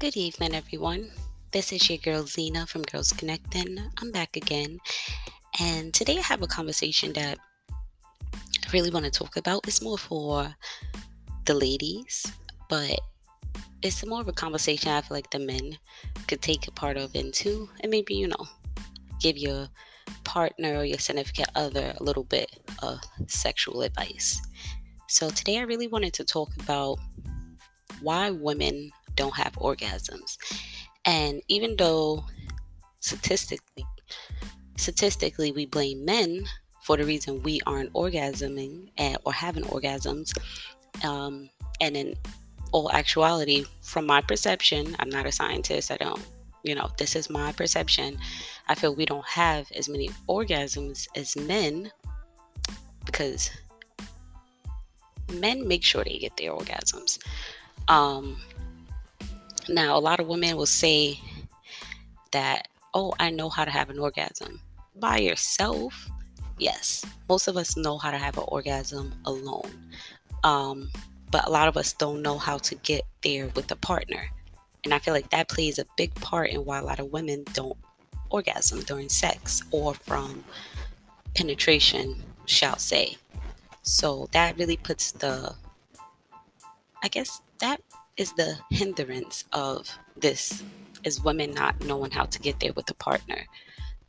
Good evening, everyone. This is your girl Zena from Girls Connecting. I'm back again, and today I have a conversation that I really want to talk about. It's more for the ladies, but it's more of a conversation I feel like the men could take a part of into, and maybe you know, give your partner or your significant other a little bit of sexual advice. So today I really wanted to talk about why women don't have orgasms. And even though statistically statistically we blame men for the reason we aren't orgasming or having orgasms, um, and in all actuality, from my perception, I'm not a scientist. I don't, you know, this is my perception. I feel we don't have as many orgasms as men because men make sure they get their orgasms. Um, now, a lot of women will say that, oh, I know how to have an orgasm. By yourself, yes, most of us know how to have an orgasm alone. Um, but a lot of us don't know how to get there with a partner. And I feel like that plays a big part in why a lot of women don't orgasm during sex or from penetration, shall say. So that really puts the, I guess that is the hindrance of this is women not knowing how to get there with a partner.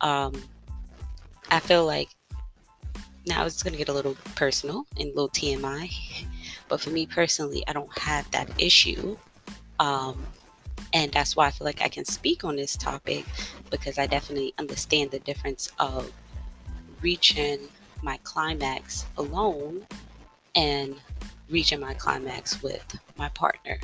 Um, I feel like now it's going to get a little personal and a little TMI, but for me personally, I don't have that issue. Um, and that's why I feel like I can speak on this topic because I definitely understand the difference of reaching my climax alone and reaching my climax with my partner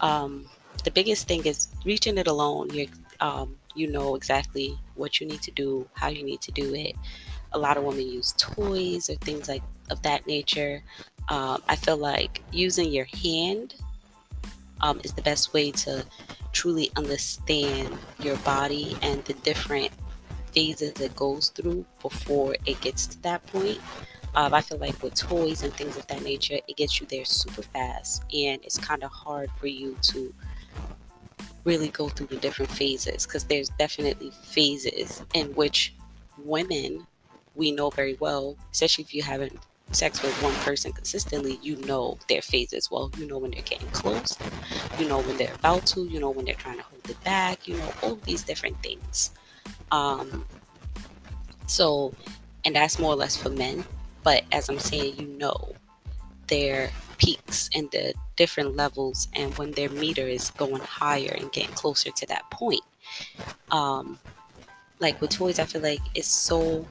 um, the biggest thing is reaching it alone. You um, you know exactly what you need to do, how you need to do it. A lot of women use toys or things like of that nature. Um, I feel like using your hand um, is the best way to truly understand your body and the different phases it goes through before it gets to that point. Um, I feel like with toys and things of that nature, it gets you there super fast, and it's kind of hard for you to really go through the different phases because there's definitely phases in which women we know very well, especially if you haven't sex with one person consistently, you know their phases well. You know when they're getting close, you know when they're about to, you know when they're trying to hold it back, you know all these different things. Um, so, and that's more or less for men. But as I'm saying, you know their peaks and the different levels and when their meter is going higher and getting closer to that point. Um, like with toys, I feel like it's so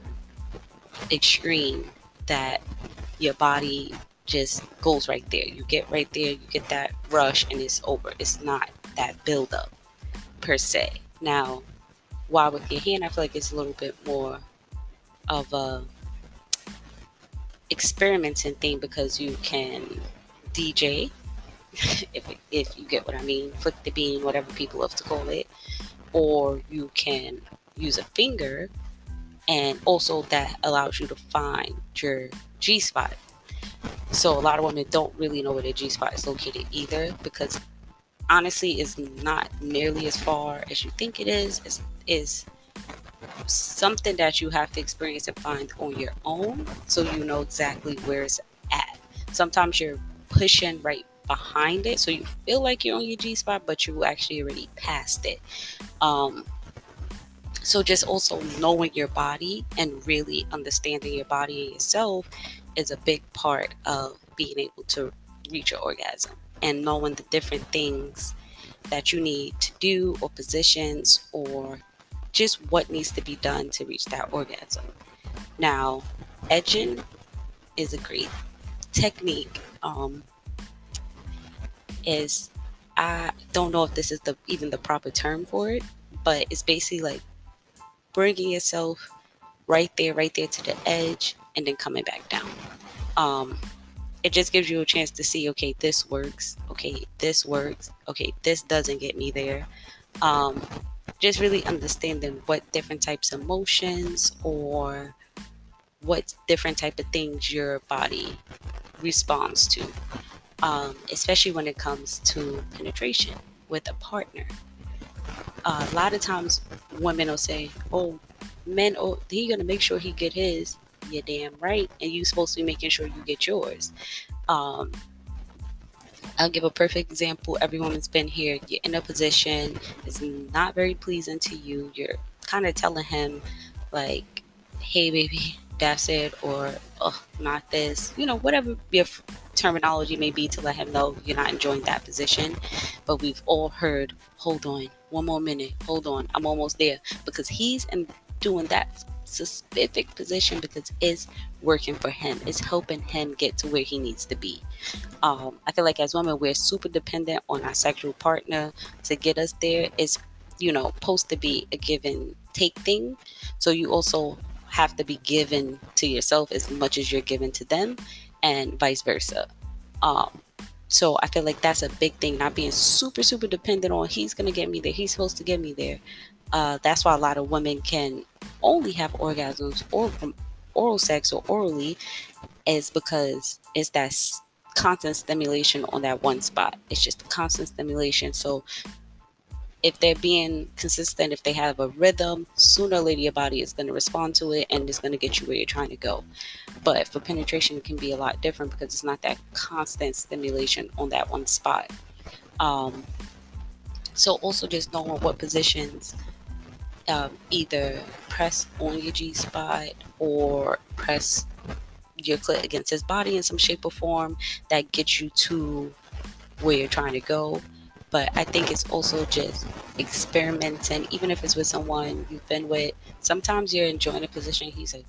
extreme that your body just goes right there. You get right there, you get that rush, and it's over. It's not that buildup per se. Now, while with your hand, I feel like it's a little bit more of a experimenting thing because you can DJ, if, if you get what I mean, flick the bean, whatever people love to call it, or you can use a finger, and also that allows you to find your G spot. So a lot of women don't really know where their G spot is located either because honestly, it's not nearly as far as you think it is. It's, is something that you have to experience and find on your own so you know exactly where it's at. Sometimes you're pushing right behind it so you feel like you're on your G spot, but you actually already passed it. Um, so just also knowing your body and really understanding your body and yourself is a big part of being able to reach your orgasm and knowing the different things that you need to do or positions or just what needs to be done to reach that orgasm. Now, edging is a great technique. Um, is I don't know if this is the even the proper term for it, but it's basically like bringing yourself right there, right there to the edge, and then coming back down. Um, it just gives you a chance to see, okay, this works. Okay, this works. Okay, this doesn't get me there. Um, just really understanding what different types of motions or what different type of things your body responds to um, especially when it comes to penetration with a partner. Uh, a lot of times women will say, "Oh, men, oh, he gonna make sure he get his." You're damn right, and you supposed to be making sure you get yours. Um, I'll give a perfect example. Every woman's been here. You're in a position it's not very pleasing to you. You're kind of telling him, like, "Hey, baby, that's it," or "Oh, not this." You know, whatever your terminology may be to let him know you're not enjoying that position. But we've all heard, "Hold on, one more minute. Hold on, I'm almost there," because he's in doing that specific position because it's working for him. It's helping him get to where he needs to be. Um, I feel like as women, we're super dependent on our sexual partner to get us there. It's, you know, supposed to be a given take thing. So you also have to be given to yourself as much as you're given to them, and vice versa. Um, so I feel like that's a big thing, not being super, super dependent on he's to get me there, he's supposed to get me there. Uh, that's why a lot of women can only have orgasms or from oral sex or orally is because it's that constant stimulation on that one spot. It's just constant stimulation. So if they're being consistent, if they have a rhythm, sooner or later your body is going to respond to it and it's going to get you where you're trying to go. But for penetration, it can be a lot different because it's not that constant stimulation on that one spot. Um, so also just knowing what positions um, either press on your G spot or press your clit against his body in some shape or form that gets you to where you're trying to go. But I think it's also just experimenting, even if it's with someone you've been with. Sometimes you're enjoying a position, he's like,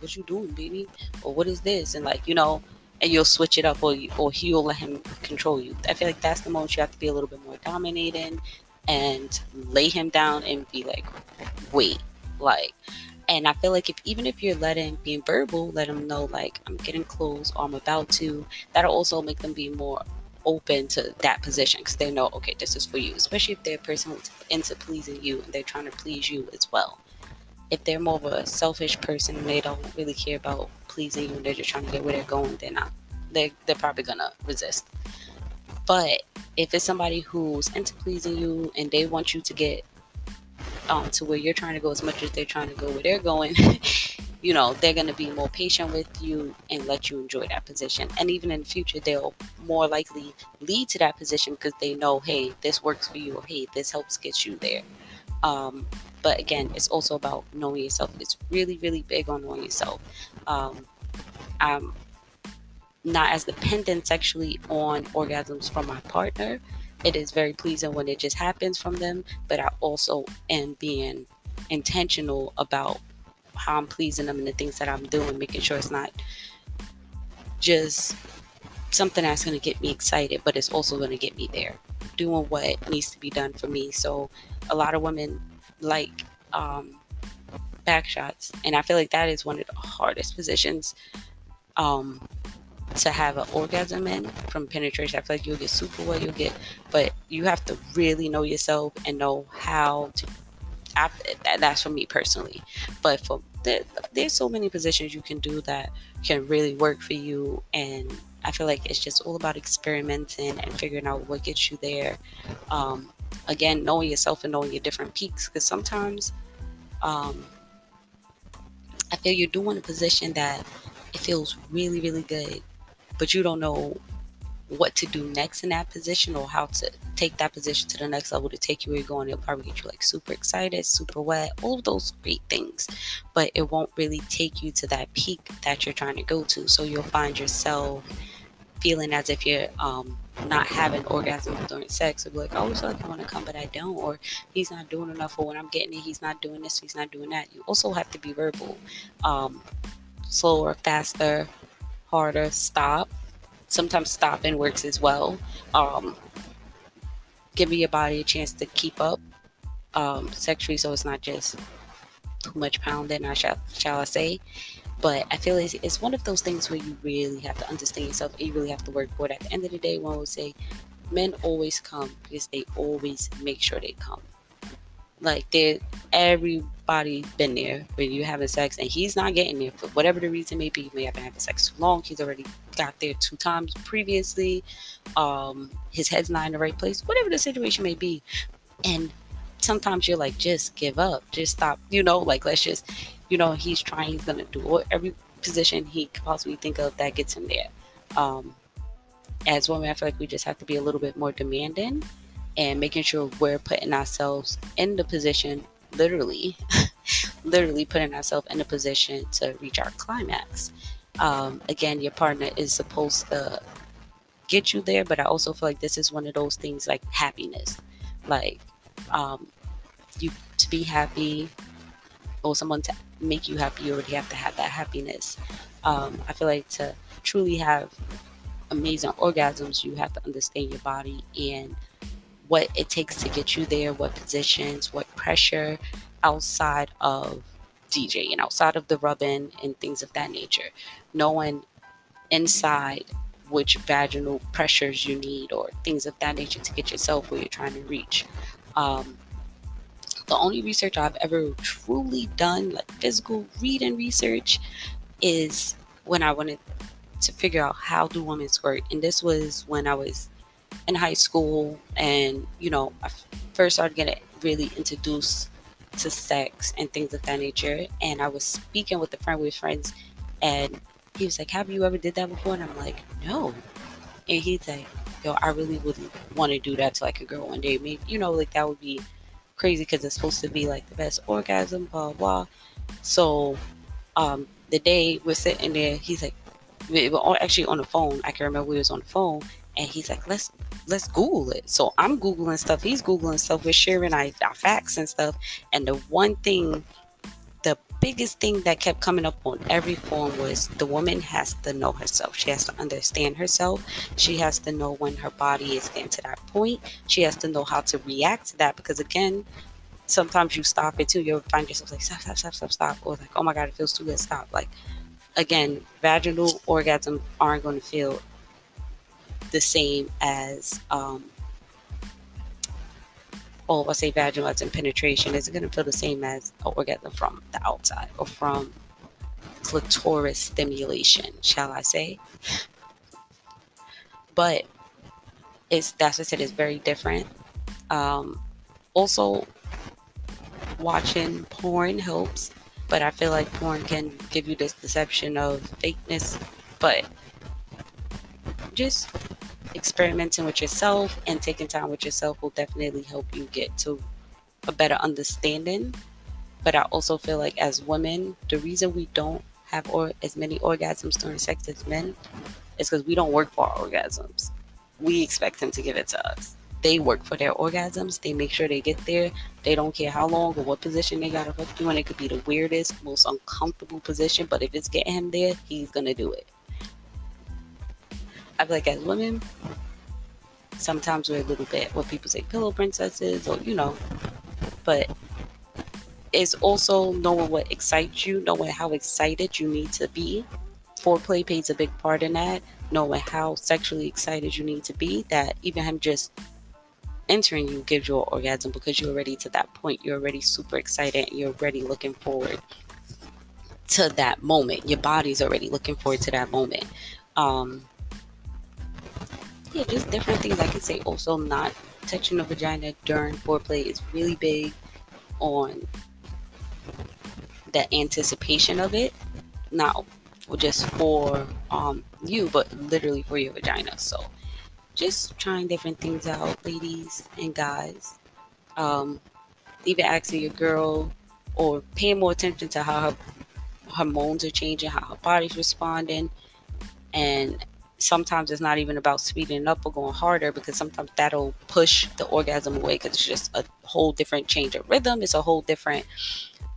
What you doing, baby? Or what is this? And like, you know, and you'll switch it up or or he'll let him control you. I feel like that's the moment you have to be a little bit more dominating and lay him down and be like, wait, like, and I feel like if even if you're letting being verbal, let them know like I'm getting close or I'm about to. That'll also make them be more open to that position because they know okay this is for you especially if they're a person who's into pleasing you and they're trying to please you as well if they're more of a selfish person and they don't really care about pleasing you and they're just trying to get where they're going they're not they're, they're probably gonna resist but if it's somebody who's into pleasing you and they want you to get um, to where you're trying to go as much as they're trying to go where they're going, you know, they're going to be more patient with you and let you enjoy that position. And even in the future, they'll more likely lead to that position because they know, hey, this works for you, or hey, this helps get you there. Um, but again, it's also about knowing yourself. It's really, really big on knowing yourself. Um, I'm not as dependent sexually on orgasms from my partner. It is very pleasing when it just happens from them, but I also am being intentional about how I'm pleasing them and the things that I'm doing, making sure it's not just something that's going to get me excited, but it's also going to get me there, doing what needs to be done for me. So, a lot of women like um, back shots, and I feel like that is one of the hardest positions um, to have an orgasm in from penetration. I feel like you'll get super well, you'll get, but you have to really know yourself and know how to. I, that's for me personally, but for there, there's so many positions you can do that can really work for you, and I feel like it's just all about experimenting and figuring out what gets you there. Um, again, knowing yourself and knowing your different peaks, because sometimes um, I feel you're doing a position that it feels really, really good but you don't know what to do next in that position or how to take that position to the next level to take you where you're going. It'll probably get you like super excited, super wet, all of those great things. But it won't really take you to that peak that you're trying to go to. So you'll find yourself feeling as if you're um, not having orgasm during sex. It'll be like, I always feel like I want to come, but I don't. Or he's not doing enough. Or when I'm getting it, he's not doing this, he's not doing that. You also have to be verbal. Um, slower, faster, harder, stop. Sometimes stopping works as well. Um, giving your body a chance to keep up um, sexually, so it's not just too much pounding, I shall, shall I say. But I feel it's, it's one of those things where you really have to understand yourself. You really have to work for it. At the end of the day, one would say men always come because they always make sure they come. Like they everybody been there when you're having sex and he's not getting there for whatever the reason may be. You may have been having sex too long. He's already got there two times previously. Um, his head's not in the right place. Whatever the situation may be. And sometimes you're like, just give up. Just stop. You know, like let's just you know, he's trying, he's gonna do every position he could possibly think of that gets him there. Um, as women, I feel like we just have to be a little bit more demanding and making sure we're putting ourselves in the position, literally, literally putting ourselves in a position to reach our climax. Um, again, your partner is supposed to get you there, but I also feel like this is one of those things like happiness, like um, you to be happy or someone to make you happy, you already have to have that happiness. Um, I feel like to truly have amazing orgasms, you have to understand your body and what it takes to get you there, what positions, what pressure outside of DJ and outside of the rubbing and things of that nature. Knowing inside which vaginal pressures you need or things of that nature to get yourself where you're trying to reach. Um, the only research I've ever truly done, like physical reading research, is when I wanted to figure out how do women squirt. And this was when I was in high school and, you know, I first started getting really introduced to sex and things of that nature. And I was speaking with a friend with friends and he was like, Have you ever did that before? And I'm like, No. And he's like, Yo, I really would want to do that to like a girl one day. Maybe you know, like that would be crazy because it's supposed to be like the best orgasm, blah blah. So um the day we're sitting there, he's like we were actually on the phone. I can remember we was on the phone, and he's like, "Let's let's Google it." So I'm googling stuff. He's googling stuff. We're sharing our, our facts and stuff. And the one thing, the biggest thing that kept coming up on every form was the woman has to know herself. She has to understand herself. She has to know when her body is getting to that point. She has to know how to react to that because again, sometimes you stop it too. You'll find yourself like stop, stop, stop, stop, stop, or like, oh my god, it feels too good, stop. Like again, vaginal orgasms aren't going to feel the same as, um, oh, I say vaginal in penetration, is it going to feel the same as an orgasm from the outside or from clitoris stimulation, shall I say? But it's that's said, it's very different. Um, also, watching porn helps but I feel like porn can give you this deception of fakeness. But just experimenting with yourself and taking time with yourself will definitely help you get to a better understanding. But I also feel like as women, the reason we don't have or as many orgasms during sex as men is because we don't work for our orgasms. We expect them to give it to us they work for their orgasms. They make sure they get there. They don't care how long or what position they gotta hook you in. It could be the weirdest, most uncomfortable position, but if it's getting him there, he's gonna do it. I feel like as women, sometimes we're a little bit what people say pillow princesses or you know, but it's also knowing what excites you, knowing how excited you need to be. Foreplay plays a big part in that. Knowing how sexually excited you need to be, that even him just entering you gives you an orgasm because you're already to that point. You're already super excited. And you're already looking forward to that moment. Your body's already looking forward to that moment. Um, yeah, just different things I can say. Also, not touching the vagina during foreplay is really big on the anticipation of it. Not just for um, you, but literally for your vagina. So just trying different things out, ladies and guys. Um, even asking your girl or paying more attention to how her hormones are changing, how her body's responding. And sometimes it's not even about speeding up or going harder because sometimes that'll push the orgasm away because it's just a whole different change of rhythm. It's a whole different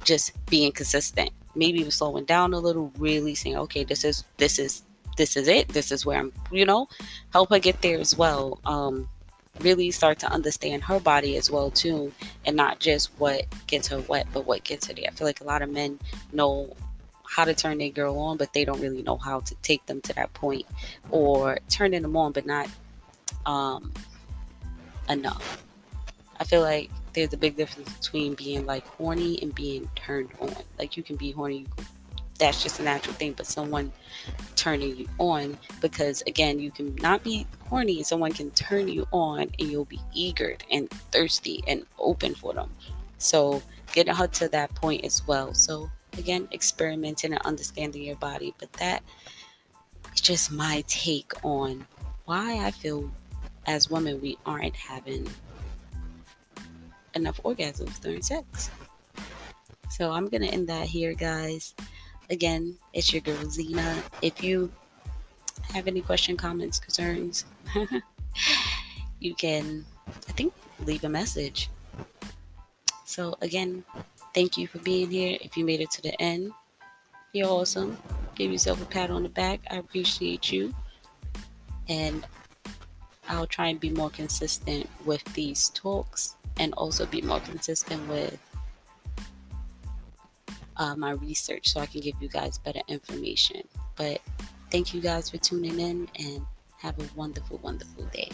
just being consistent. Maybe even slowing down a little, really saying, okay, this is this is this is it. This is where I'm, you know, help her get there as well. Um, really start to understand her body as well too, and not just what gets her wet, but what gets her there. I feel like a lot of men know how to turn their girl on, but they don't really know how to take them to that point, or turning them on, but not um, enough. I feel like there's a big difference between being like horny and being turned on. Like you can be horny, that's just a natural thing, but someone turning you on because again, you can not be horny someone can turn you on and you'll be eager and thirsty and open for them. So getting her to that point as well. So again, experimenting and understanding your body, but that is just my take on why I feel as women we aren't having enough orgasms during sex. So I'm gonna end that here, guys. Again, it's your girl Zena. If you have any question, comments, concerns, you can, I think, leave a message. So again, thank you for being here. If you made it to the end, you're awesome. Give yourself a pat on the back. I appreciate you. And I'll try and be more consistent with these talks and also be more consistent with uh, my research so I can give you guys better information. But thank you guys for tuning in and have a wonderful, wonderful day.